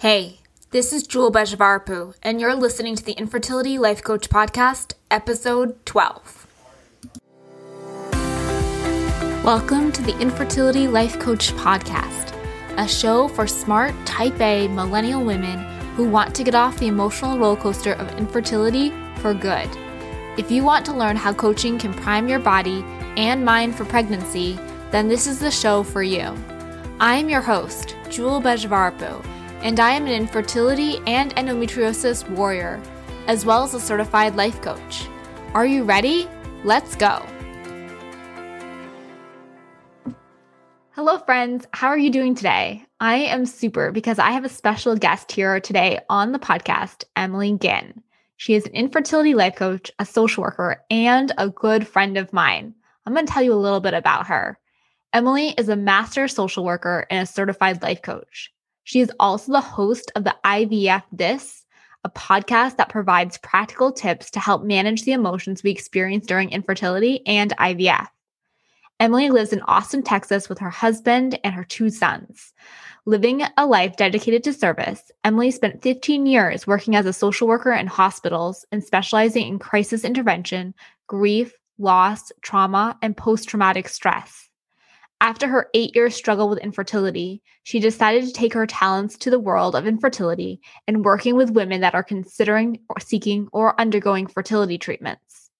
Hey, this is Jewel Bejavarpu, and you're listening to the Infertility Life Coach Podcast, episode 12. Welcome to the Infertility Life Coach Podcast, a show for smart, type A millennial women who want to get off the emotional roller coaster of infertility for good. If you want to learn how coaching can prime your body and mind for pregnancy, then this is the show for you. I am your host, Jewel Bejavarpu and I am an infertility and endometriosis warrior, as well as a certified life coach. Are you ready? Let's go. Hello, friends. How are you doing today? I am super because I have a special guest here today on the podcast, Emily Ginn. She is an infertility life coach, a social worker, and a good friend of mine. I'm going to tell you a little bit about her. Emily is a master social worker and a certified life coach. She is also the host of the IVF This, a podcast that provides practical tips to help manage the emotions we experience during infertility and IVF. Emily lives in Austin, Texas with her husband and her two sons. Living a life dedicated to service, Emily spent 15 years working as a social worker in hospitals and specializing in crisis intervention, grief, loss, trauma, and post traumatic stress. After her eight year struggle with infertility, she decided to take her talents to the world of infertility and working with women that are considering or seeking or undergoing fertility treatments.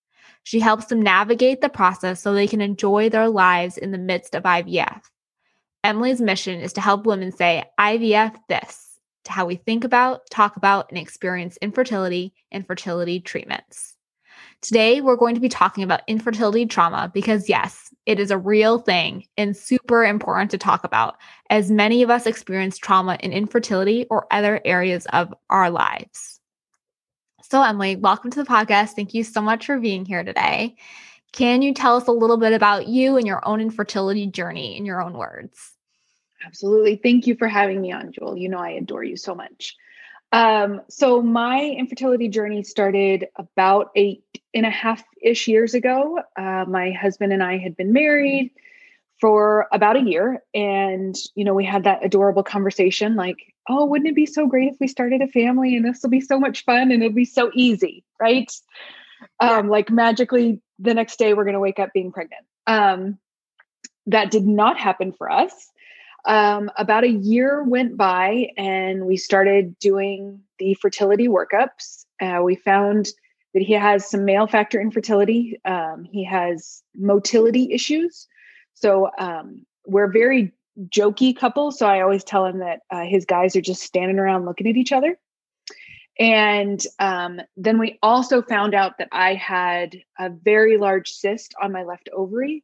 She helps them navigate the process so they can enjoy their lives in the midst of IVF. Emily's mission is to help women say IVF this to how we think about, talk about, and experience infertility and fertility treatments. Today, we're going to be talking about infertility trauma because, yes, it is a real thing and super important to talk about, as many of us experience trauma in infertility or other areas of our lives. So, Emily, welcome to the podcast. Thank you so much for being here today. Can you tell us a little bit about you and your own infertility journey in your own words? Absolutely. Thank you for having me on, Jewel. You know, I adore you so much. Um, so my infertility journey started about eight and a half ish years ago. Uh, my husband and I had been married for about a year, and you know we had that adorable conversation, like, "Oh, wouldn't it be so great if we started a family, and this will be so much fun, and it'll be so easy, right?" Um, like magically, the next day we're going to wake up being pregnant. Um, that did not happen for us um, about a year went by and we started doing the fertility workups. Uh, we found that he has some male factor infertility. Um, he has motility issues. So um, we're very jokey couple. So I always tell him that uh, his guys are just standing around looking at each other. And um, then we also found out that I had a very large cyst on my left ovary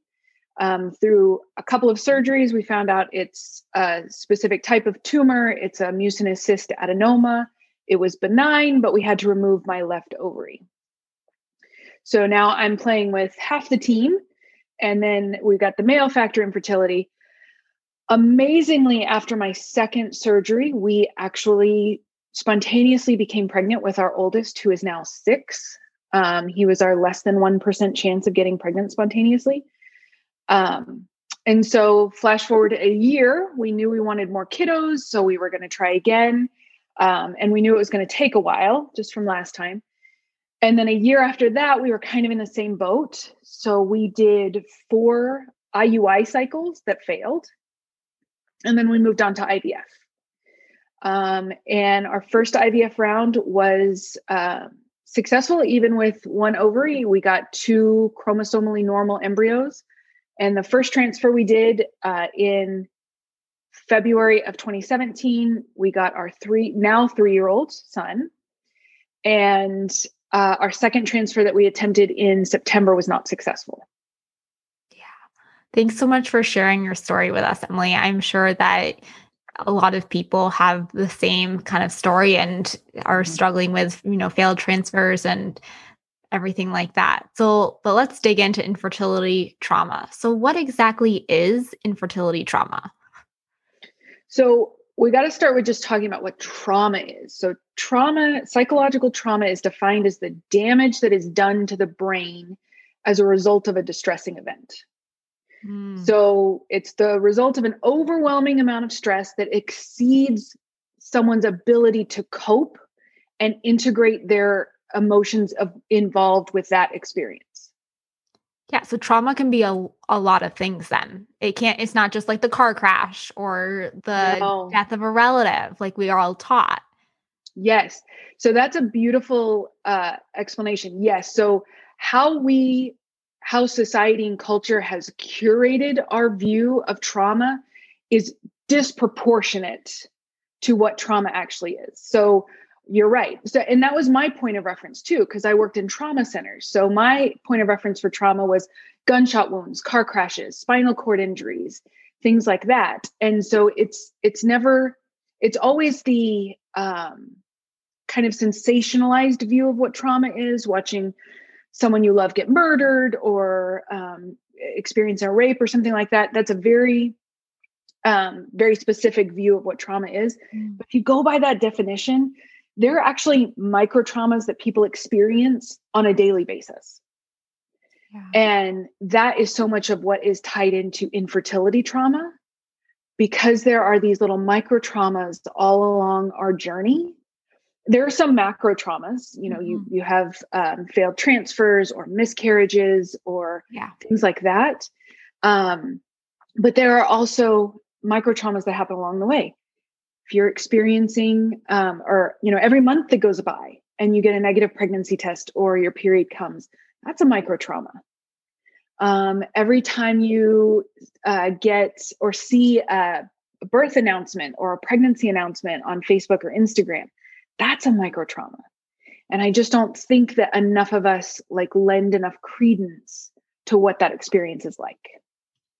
um, through a couple of surgeries, we found out it's a specific type of tumor. It's a mucinous cystadenoma. It was benign, but we had to remove my left ovary. So now I'm playing with half the team. And then we've got the male factor infertility. Amazingly, after my second surgery, we actually spontaneously became pregnant with our oldest, who is now six. Um, he was our less than 1% chance of getting pregnant spontaneously. Um, and so, flash forward a year, we knew we wanted more kiddos, so we were going to try again. Um, and we knew it was going to take a while just from last time. And then a year after that, we were kind of in the same boat. So we did four IUI cycles that failed. And then we moved on to IVF. Um, and our first IVF round was uh, successful, even with one ovary. We got two chromosomally normal embryos and the first transfer we did uh, in February of 2017, we got our three, now three year old son. And uh, our second transfer that we attempted in September was not successful. Yeah. Thanks so much for sharing your story with us, Emily. I'm sure that a lot of people have the same kind of story and are mm-hmm. struggling with, you know, failed transfers and everything like that. So, but let's dig into infertility trauma. So, what exactly is infertility trauma? So, we got to start with just talking about what trauma is. So, trauma, psychological trauma is defined as the damage that is done to the brain as a result of a distressing event. Mm. So, it's the result of an overwhelming amount of stress that exceeds someone's ability to cope and integrate their emotions of involved with that experience. Yeah, so trauma can be a, a lot of things then. It can't it's not just like the car crash or the no. death of a relative like we are all taught. Yes. So that's a beautiful uh explanation. Yes. So how we how society and culture has curated our view of trauma is disproportionate to what trauma actually is. So you're right. So, and that was my point of reference too, because I worked in trauma centers. So my point of reference for trauma was gunshot wounds, car crashes, spinal cord injuries, things like that. And so it's it's never, it's always the um, kind of sensationalized view of what trauma is. Watching someone you love get murdered or um, experience a rape or something like that. That's a very um, very specific view of what trauma is. Mm. But if you go by that definition, there are actually micro traumas that people experience on a daily basis. Yeah. And that is so much of what is tied into infertility trauma because there are these little micro traumas all along our journey. There are some macro traumas, you know, mm-hmm. you you have um, failed transfers or miscarriages or yeah. things like that. Um, but there are also micro traumas that happen along the way if you're experiencing um, or you know every month that goes by and you get a negative pregnancy test or your period comes that's a micro trauma um, every time you uh, get or see a birth announcement or a pregnancy announcement on facebook or instagram that's a micro trauma and i just don't think that enough of us like lend enough credence to what that experience is like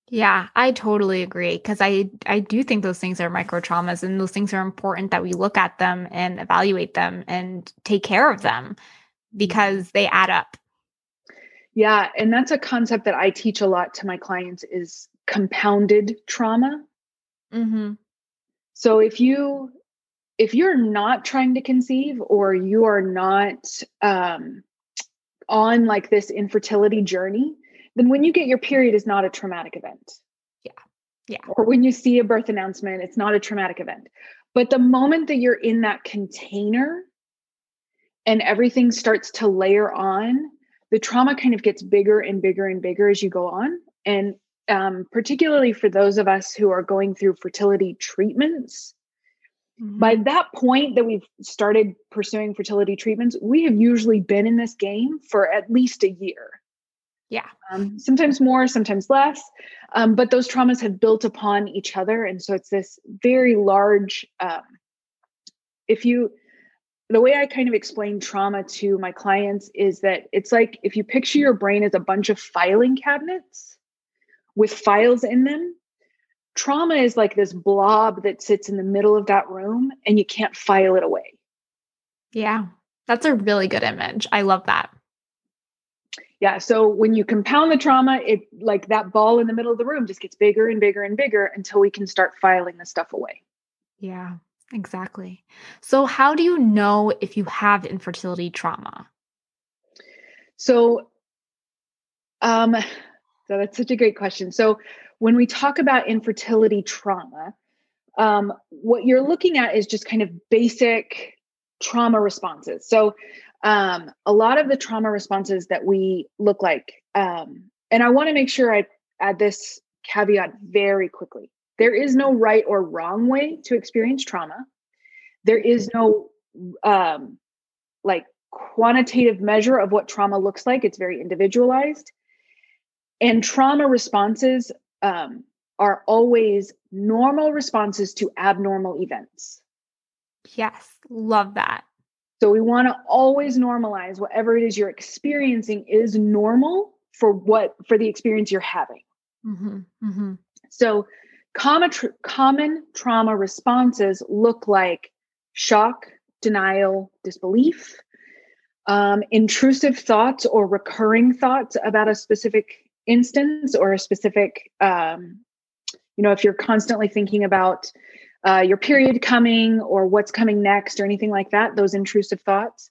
yeah, I totally agree because I I do think those things are micro traumas and those things are important that we look at them and evaluate them and take care of them mm-hmm. because they add up. Yeah, and that's a concept that I teach a lot to my clients is compounded trauma. Mm-hmm. So if you if you're not trying to conceive or you are not um, on like this infertility journey, then when you get your period is not a traumatic event. Yeah. Yeah. Or when you see a birth announcement, it's not a traumatic event. But the moment that you're in that container and everything starts to layer on, the trauma kind of gets bigger and bigger and bigger as you go on. And um, particularly for those of us who are going through fertility treatments, mm-hmm. by that point that we've started pursuing fertility treatments, we have usually been in this game for at least a year. Yeah. Um, sometimes more, sometimes less. Um, but those traumas have built upon each other. And so it's this very large, um, if you, the way I kind of explain trauma to my clients is that it's like if you picture your brain as a bunch of filing cabinets with files in them, trauma is like this blob that sits in the middle of that room and you can't file it away. Yeah, that's a really good image. I love that yeah so when you compound the trauma it like that ball in the middle of the room just gets bigger and bigger and bigger until we can start filing the stuff away. Yeah exactly. So how do you know if you have infertility trauma? So um so that's such a great question. So when we talk about infertility trauma um, what you're looking at is just kind of basic trauma responses. So um, a lot of the trauma responses that we look like, um, and I want to make sure I add this caveat very quickly. There is no right or wrong way to experience trauma. There is no um, like quantitative measure of what trauma looks like. It's very individualized. And trauma responses um, are always normal responses to abnormal events. Yes, love that. So we want to always normalize whatever it is you're experiencing is normal for what for the experience you're having. Mm-hmm, mm-hmm. So common tr- common trauma responses look like shock, denial, disbelief, um, intrusive thoughts or recurring thoughts about a specific instance or a specific um, you know if you're constantly thinking about uh, your period coming or what's coming next or anything like that, those intrusive thoughts,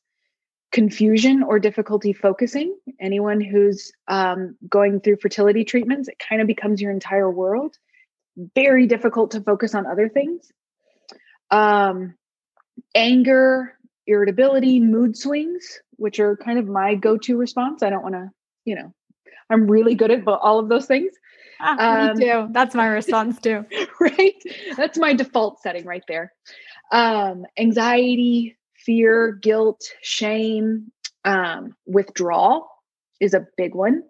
confusion or difficulty focusing. Anyone who's um, going through fertility treatments, it kind of becomes your entire world. Very difficult to focus on other things. Um, anger, irritability, mood swings, which are kind of my go to response. I don't want to, you know, I'm really good at all of those things. Ah, um, me too. That's my response too. right. That's my default setting right there. Um, anxiety, fear, guilt, shame, um, withdrawal is a big one.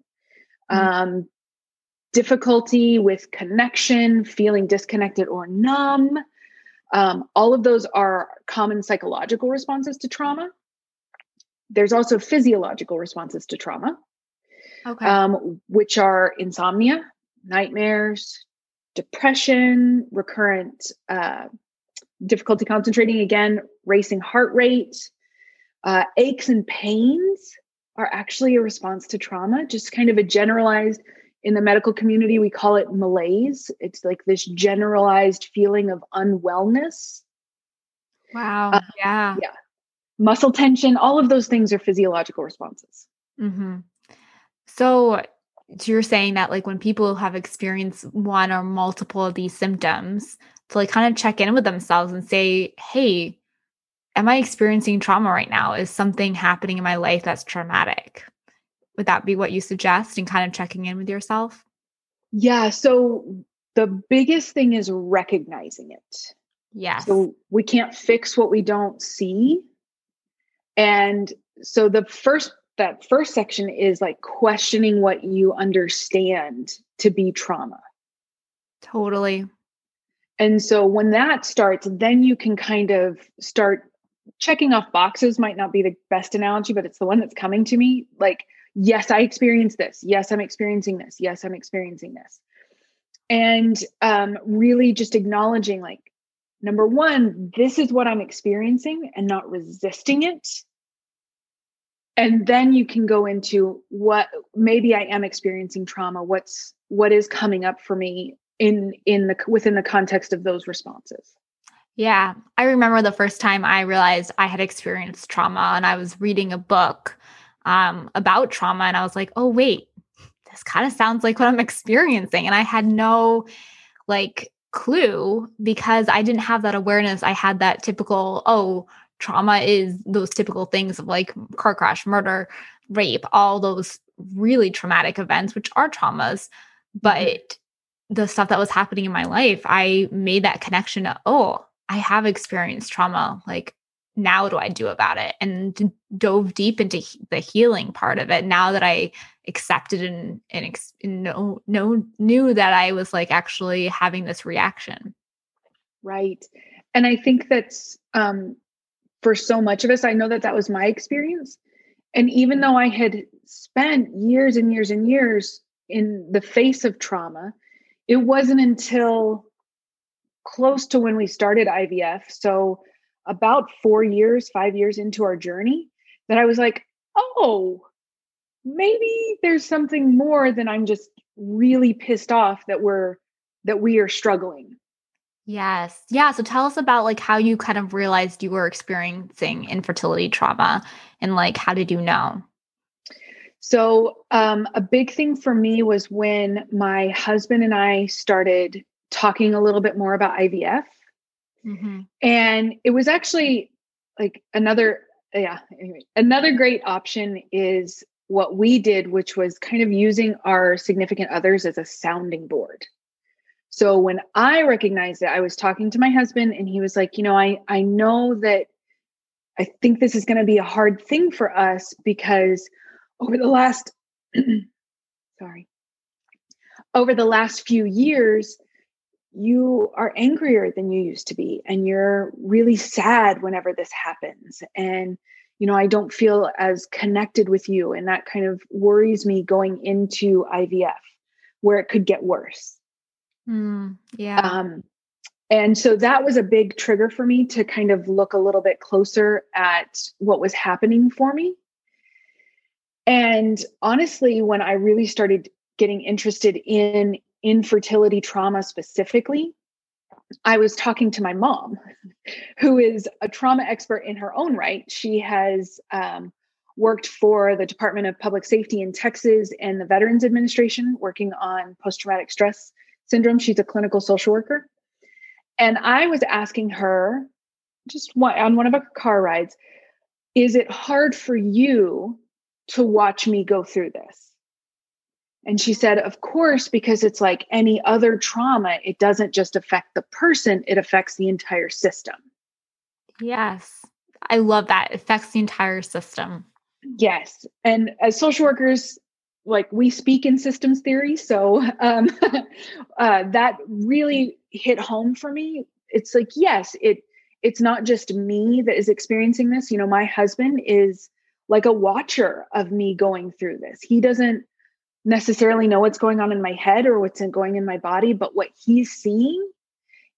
Mm-hmm. Um, difficulty with connection, feeling disconnected or numb. Um, all of those are common psychological responses to trauma. There's also physiological responses to trauma, okay. um, which are insomnia, nightmares, depression, recurrent uh, difficulty concentrating, again, racing heart rate, uh, aches and pains are actually a response to trauma, just kind of a generalized in the medical community, we call it malaise. It's like this generalized feeling of unwellness. Wow. Uh, yeah. Yeah. Muscle tension, all of those things are physiological responses. Mm-hmm. So, so you're saying that like when people have experienced one or multiple of these symptoms, to like kind of check in with themselves and say, hey, am I experiencing trauma right now? Is something happening in my life that's traumatic? would that be what you suggest and kind of checking in with yourself? Yeah. So the biggest thing is recognizing it. Yes. So we can't fix what we don't see. And so the first that first section is like questioning what you understand to be trauma. Totally. And so when that starts, then you can kind of start checking off boxes might not be the best analogy, but it's the one that's coming to me. Like yes, I experienced this. Yes, I'm experiencing this. Yes, I'm experiencing this. And um, really just acknowledging, like, number one, this is what I'm experiencing and not resisting it. And then you can go into what maybe I am experiencing trauma. What's what is coming up for me in in the within the context of those responses. Yeah, I remember the first time I realized I had experienced trauma and I was reading a book um, about trauma. And I was like, oh, wait, this kind of sounds like what I'm experiencing. And I had no like clue because I didn't have that awareness. I had that typical, oh, trauma is those typical things of like car crash, murder, rape, all those really traumatic events, which are traumas. But mm-hmm. the stuff that was happening in my life, I made that connection to, oh, I have experienced trauma. Like now what do I do about it? And dove deep into the healing part of it. Now that I accepted and and, ex- and know, know knew that I was like actually having this reaction. Right, and I think that's um, for so much of us. I know that that was my experience, and even though I had spent years and years and years in the face of trauma, it wasn't until close to when we started IVF. So about four years, five years into our journey that I was like, oh, maybe there's something more than I'm just really pissed off that we're that we are struggling. Yes. Yeah. So tell us about like how you kind of realized you were experiencing infertility trauma and like how did you know? So, um, a big thing for me was when my husband and I started talking a little bit more about IVF Mm-hmm. And it was actually like another, yeah, anyway, another great option is what we did, which was kind of using our significant others as a sounding board. So when I recognized it, I was talking to my husband and he was like, you know, I, I know that I think this is going to be a hard thing for us because over the last, sorry, over the last few years, you are angrier than you used to be and you're really sad whenever this happens. And you know i don't feel as connected with you and that kind of worries me going into ivf where it could get worse mm, yeah um, and so that was a big trigger for me to kind of look a little bit closer at what was happening for me and honestly when i really started getting interested in infertility trauma specifically, I was talking to my mom, who is a trauma expert in her own right. She has um, worked for the Department of Public Safety in Texas and the Veterans Administration, working on post traumatic stress syndrome. She's a clinical social worker. And I was asking her, just one, on one of our car rides, is it hard for you to watch me go through this? And she said, Of course, because it's like any other trauma, it doesn't just affect the person, it affects the entire system. Yes. I love that. It affects the entire system. Yes. And as social workers, like we speak in systems theory. So um, uh, that really hit home for me. It's like, yes, it it's not just me that is experiencing this. You know, my husband is like a watcher of me going through this. He doesn't necessarily know what's going on in my head or what's going in my body, but what he's seeing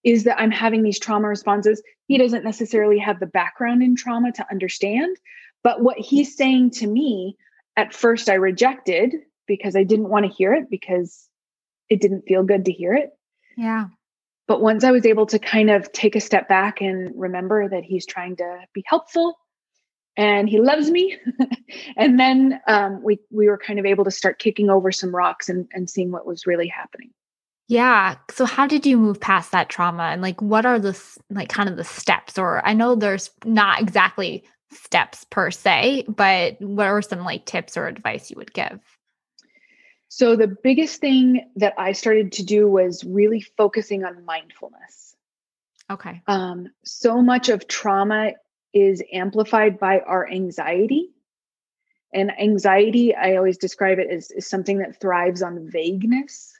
is that I'm having these trauma responses. He doesn't necessarily have the background in trauma to understand, but what he's saying to me, at first I rejected because I didn't want to hear it because it didn't feel good to hear it. Yeah. But once I was able to kind of take a step back and remember that he's trying to be helpful and he loves me. and then um, we we were kind of able to start kicking over some rocks and, and seeing what was really happening. Yeah. So how did you move past that trauma and like what are the like kind of the steps or I know there's not exactly steps per se, but what are some like tips or advice you would give? So the biggest thing that I started to do was really focusing on mindfulness. Okay. Um, so much of trauma is amplified by our anxiety. And anxiety, I always describe it as, as something that thrives on vagueness.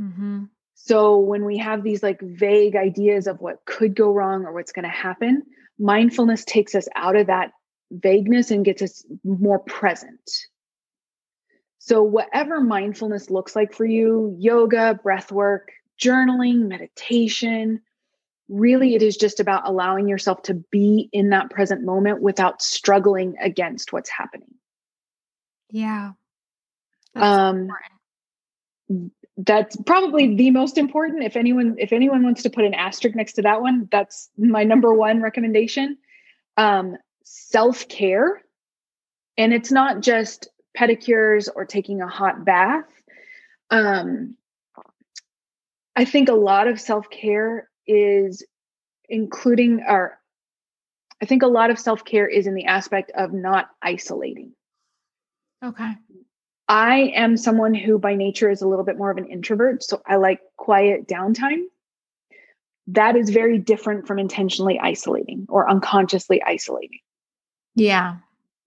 Mm-hmm. So when we have these like vague ideas of what could go wrong or what's going to happen, mindfulness takes us out of that vagueness and gets us more present. So, whatever mindfulness looks like for you yoga, breath work, journaling, meditation, really it is just about allowing yourself to be in that present moment without struggling against what's happening yeah um important. That's probably the most important if anyone if anyone wants to put an asterisk next to that one that's my number one recommendation um self-care and it's not just pedicures or taking a hot bath um i think a lot of self-care is including or I think a lot of self-care is in the aspect of not isolating. Okay. I am someone who by nature is a little bit more of an introvert, so I like quiet downtime. That is very different from intentionally isolating or unconsciously isolating. Yeah,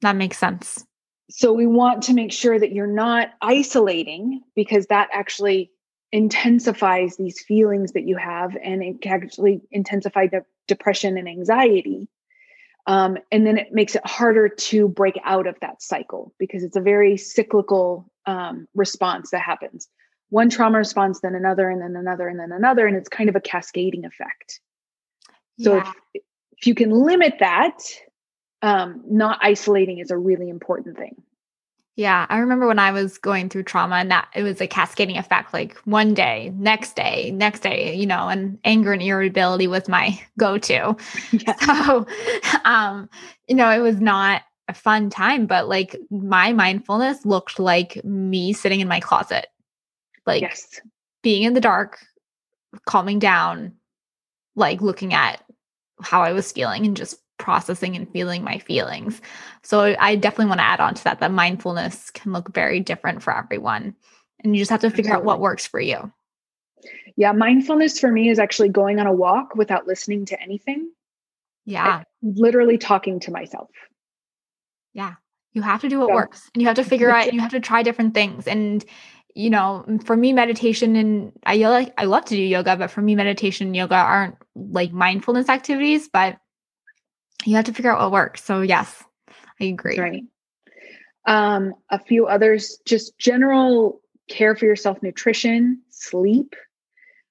that makes sense. So we want to make sure that you're not isolating because that actually intensifies these feelings that you have and it can actually intensify the depression and anxiety um, and then it makes it harder to break out of that cycle because it's a very cyclical um, response that happens. One trauma response then another and then another and then another and it's kind of a cascading effect. So yeah. if, if you can limit that um, not isolating is a really important thing yeah, I remember when I was going through trauma and that it was a cascading effect like one day, next day, next day, you know, and anger and irritability was my go-to. Yeah. So um you know, it was not a fun time, but like my mindfulness looked like me sitting in my closet. Like yes. being in the dark, calming down, like looking at how I was feeling and just processing and feeling my feelings. So I definitely want to add on to that that mindfulness can look very different for everyone. And you just have to figure out what works for you. Yeah, mindfulness for me is actually going on a walk without listening to anything. Yeah. literally talking to myself. Yeah. You have to do what so, works and you have to figure out and you have to try different things. And you know, mm, for me, meditation and I like I love to do yoga, but for me, meditation and yoga aren't like mindfulness activities, but you have to figure out what works. So yes, I agree. Right. Um, a few others, just general care for yourself, nutrition, sleep.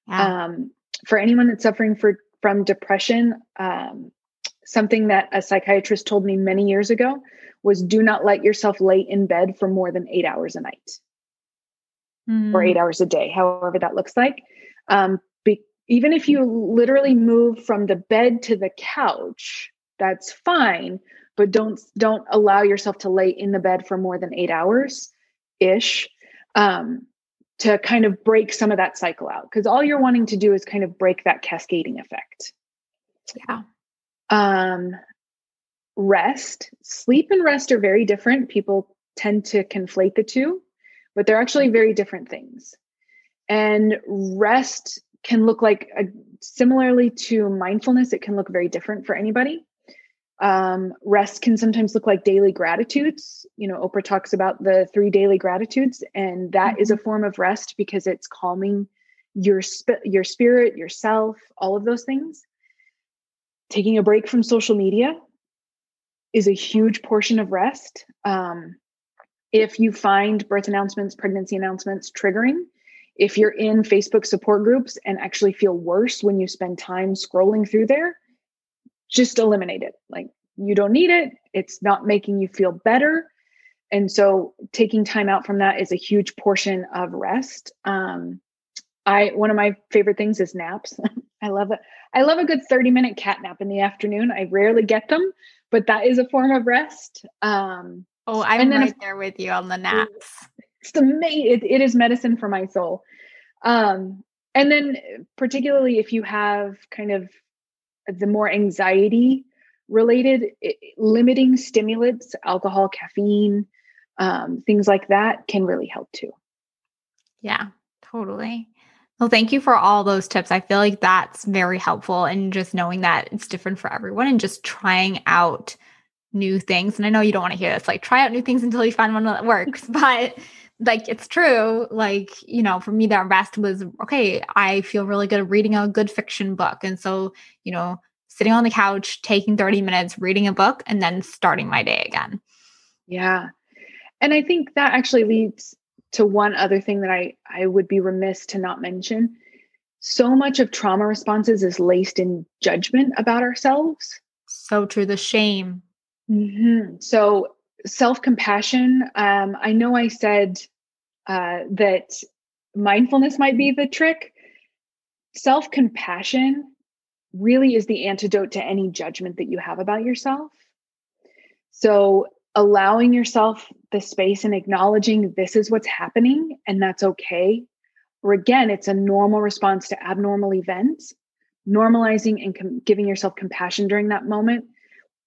Yeah. Um, for anyone that's suffering for from depression, um, something that a psychiatrist told me many years ago was do not let yourself lay in bed for more than eight hours a night mm. or eight hours a day, however that looks like. Um, be, even if you literally move from the bed to the couch, that's fine but don't don't allow yourself to lay in the bed for more than eight hours ish um, to kind of break some of that cycle out because all you're wanting to do is kind of break that cascading effect yeah Um, rest, sleep and rest are very different. People tend to conflate the two, but they're actually very different things. And rest can look like a, similarly to mindfulness, it can look very different for anybody. Um, rest can sometimes look like daily gratitudes. You know, Oprah talks about the three daily gratitudes, and that mm-hmm. is a mm-hmm. form of rest because it's calming your sp- your spirit, yourself, all of those things. Taking a break from social media is a huge portion of rest. Um, if you find birth announcements, pregnancy announcements triggering, if you're in Facebook support groups and actually feel worse when you spend time scrolling through there, just eliminate it. Like you don't need it. It's not making you feel better. And so taking time out from that is a huge portion of rest. Um, I one of my favorite things is naps. I love it. I love a good 30 minute cat nap in the afternoon. I rarely get them, but that is a form of rest. Um, oh, I'm right if, there with you on the naps. It's amazing. It, it is medicine for my soul. Um, and then particularly if you have kind of the more anxiety related, it, limiting stimulants, alcohol, caffeine, um, things like that can really help too. Yeah, totally. Well, thank you for all those tips. I feel like that's very helpful and just knowing that it's different for everyone and just trying out new things. And I know you don't want to hear this, like try out new things until you find one that works, but like it's true like you know for me that rest was okay i feel really good reading a good fiction book. And so you know sitting on the couch taking 30 minutes reading a book and then starting my day again. Yeah. And i think that actually leads to one other thing that i i would be remiss to not mention. So much of trauma responses is laced in judgment about ourselves. So true the shame. Mm-hmm. so self compassion, um, I know I said uh, that mindfulness might be the trick. Self compassion really is the antidote to any judgment that you have about yourself. So, allowing yourself the space and acknowledging this is what's happening and that's okay. Or again, it's a normal response to abnormal events. Normalizing and com- giving yourself compassion during that moment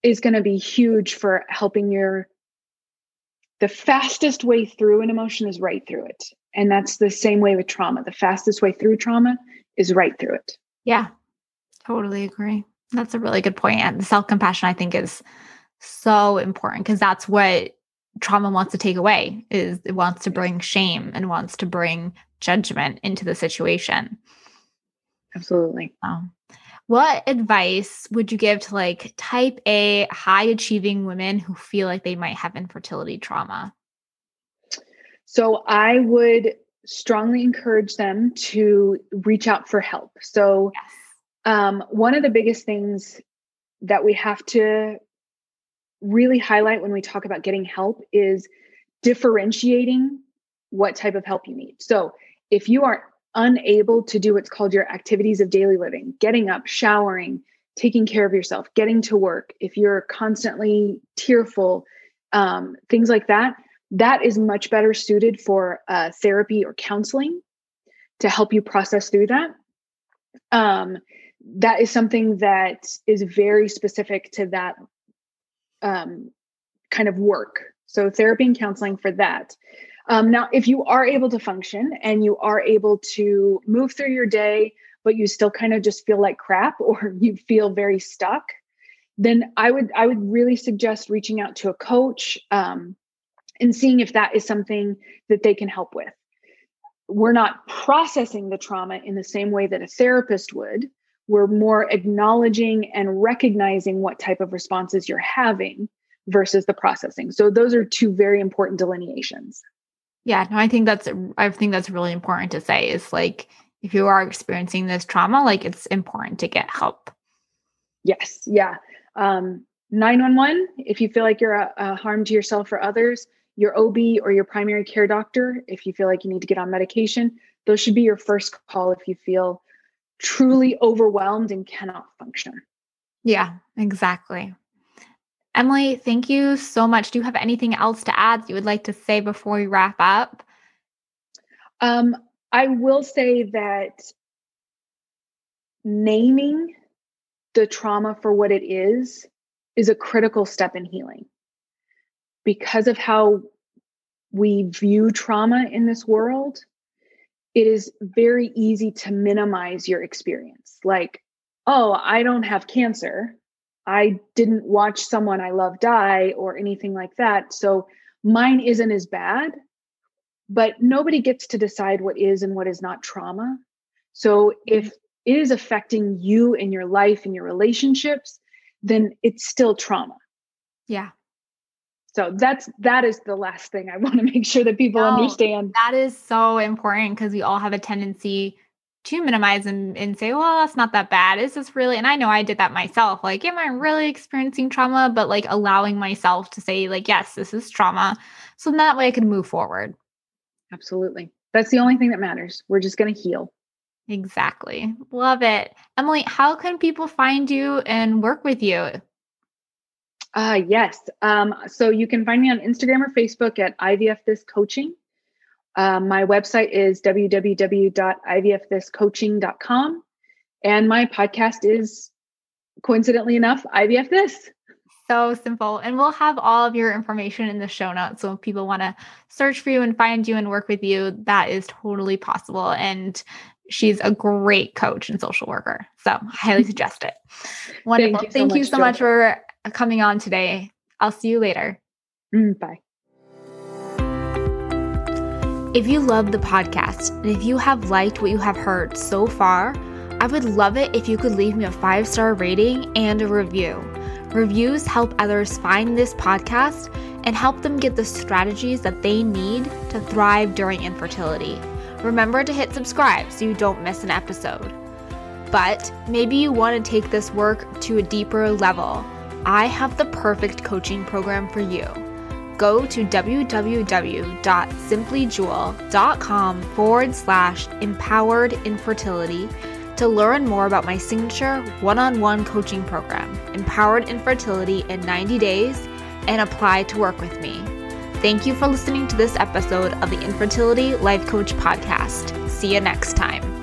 is going to be huge for helping your the fastest way through an emotion is right through it. And that's the same way with trauma. The fastest way through trauma is right through it. Yeah, totally agree. That's a really good point. And self compassion, I think, is so important because that's what trauma wants to take away is it wants to bring shame and wants to bring judgment into the situation absolutely what advice would you give to like type A high achieving women who feel like they might have infertility trauma? So I would strongly encourage them to reach out for help. So yes. um, one of the biggest things that we have to really highlight when we talk about getting help is differentiating what type of help you need. So if you are unable to do what's called your activities of daily living, getting up, showering, taking care of yourself, getting to work, if you're constantly tearful, um, things like that, that is much better suited for uh, therapy or counseling to help you process through that. Um, that is something that is very specific to that um, kind of work. So, therapy and counseling for that. Um, now, if you are able to function and you are able to move through your day, but you still kind of just feel like crap or you feel very stuck, then I would I would really suggest reaching out to a coach um, and seeing if that is something that they can help with. We're not processing the trauma in the same way that a therapist would. We're more acknowledging and recognizing what type of responses you're having versus the processing. So those are two very important delineations. Yeah, no, I think that's I think that's really important to say is like if you are experiencing this trauma, like it's important to get help. Yes, yeah. Um 911 if you feel like you're a, a harm to yourself or others, your OB or your primary care doctor if you feel like you need to get on medication, those should be your first call if you feel truly overwhelmed and cannot function. Yeah, exactly. Emily, thank you so much. Do you have anything else to add you would like to say before we wrap up? Um, I will say that naming the trauma for what it is is a critical step in healing because of how we view trauma in this world it is very easy to minimize your experience like oh i don't have cancer i didn't watch someone i love die or anything like that. So mine isn't as bad but nobody gets to decide what is and what is not trauma. So if it is affecting you in your life and your relationships then it's still trauma. Yeah. So that's that is the last thing i want to make sure that people no, understand. that is so important because we all have a tendency to minimize and, and say well that's not that bad. Is this really and i know i did that myself like am i really experiencing trauma? But like allowing myself to say like yes this is trauma. So that way i can move forward. Absolutely. That's the only thing that matters. We're just going to heal. Exactly. Love it. Emily how can people find you and work with you? Uh, yes. Um, so you can find me on Instagram or Facebook at IVF This Coaching. Um, my website is www.ivfthiscoaching.com. And my podcast is, coincidentally enough, IVF This. So simple. And we'll have all of your information in the show notes. So if people want to search for you and find you and work with you, that is totally possible. And she's a great coach and social worker. So highly suggest it. Wonderful. Thank you so, Thank much, you so much for coming on today. I'll see you later. Mm, bye. If you love the podcast and if you have liked what you have heard so far, I would love it if you could leave me a five star rating and a review. Reviews help others find this podcast and help them get the strategies that they need to thrive during infertility. Remember to hit subscribe so you don't miss an episode. But maybe you want to take this work to a deeper level. I have the perfect coaching program for you. Go to www.simplyjewel.com forward slash empowered infertility to learn more about my signature one on one coaching program, Empowered Infertility in 90 Days, and apply to work with me. Thank you for listening to this episode of the Infertility Life Coach Podcast. See you next time.